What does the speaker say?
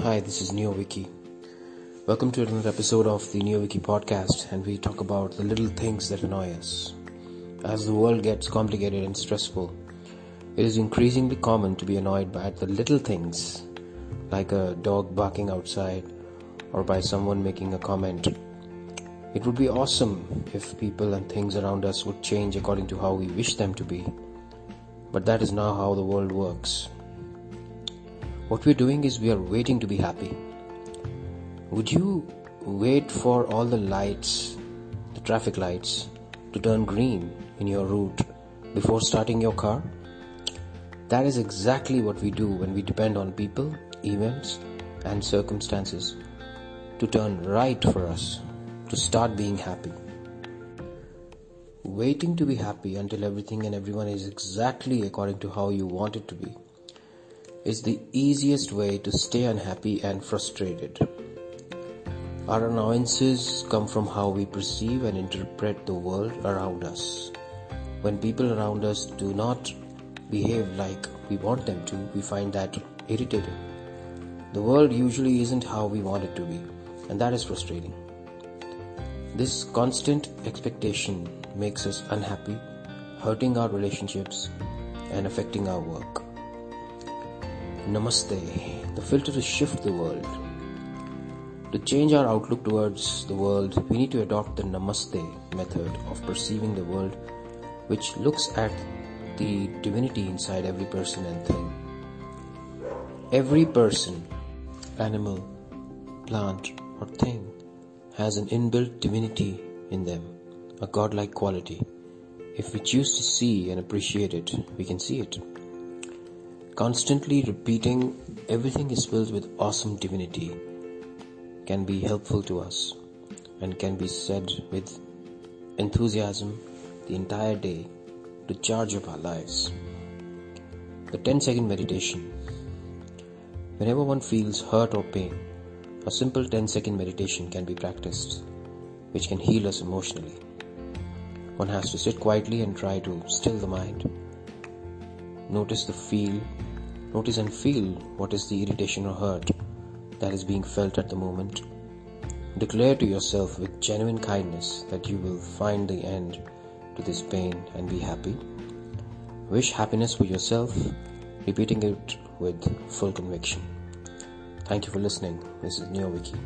Hi, this is NeoViky. Welcome to another episode of the NeoViky podcast, and we talk about the little things that annoy us. As the world gets complicated and stressful, it is increasingly common to be annoyed by the little things, like a dog barking outside or by someone making a comment. It would be awesome if people and things around us would change according to how we wish them to be, but that is not how the world works. What we're doing is we are waiting to be happy. Would you wait for all the lights, the traffic lights, to turn green in your route before starting your car? That is exactly what we do when we depend on people, events, and circumstances to turn right for us, to start being happy. Waiting to be happy until everything and everyone is exactly according to how you want it to be is the easiest way to stay unhappy and frustrated. Our annoyances come from how we perceive and interpret the world around us. When people around us do not behave like we want them to, we find that irritating. The world usually isn't how we want it to be, and that is frustrating. This constant expectation makes us unhappy, hurting our relationships, and affecting our work. Namaste. The filter to shift the world. To change our outlook towards the world, we need to adopt the Namaste method of perceiving the world, which looks at the divinity inside every person and thing. Every person, animal, plant, or thing has an inbuilt divinity in them, a godlike quality. If we choose to see and appreciate it, we can see it. Constantly repeating everything is filled with awesome divinity can be helpful to us and can be said with enthusiasm the entire day to charge up our lives. The 10 second meditation. Whenever one feels hurt or pain, a simple 10 second meditation can be practiced, which can heal us emotionally. One has to sit quietly and try to still the mind Notice the feel, notice and feel what is the irritation or hurt that is being felt at the moment. Declare to yourself with genuine kindness that you will find the end to this pain and be happy. Wish happiness for yourself, repeating it with full conviction. Thank you for listening. This is NeoViky.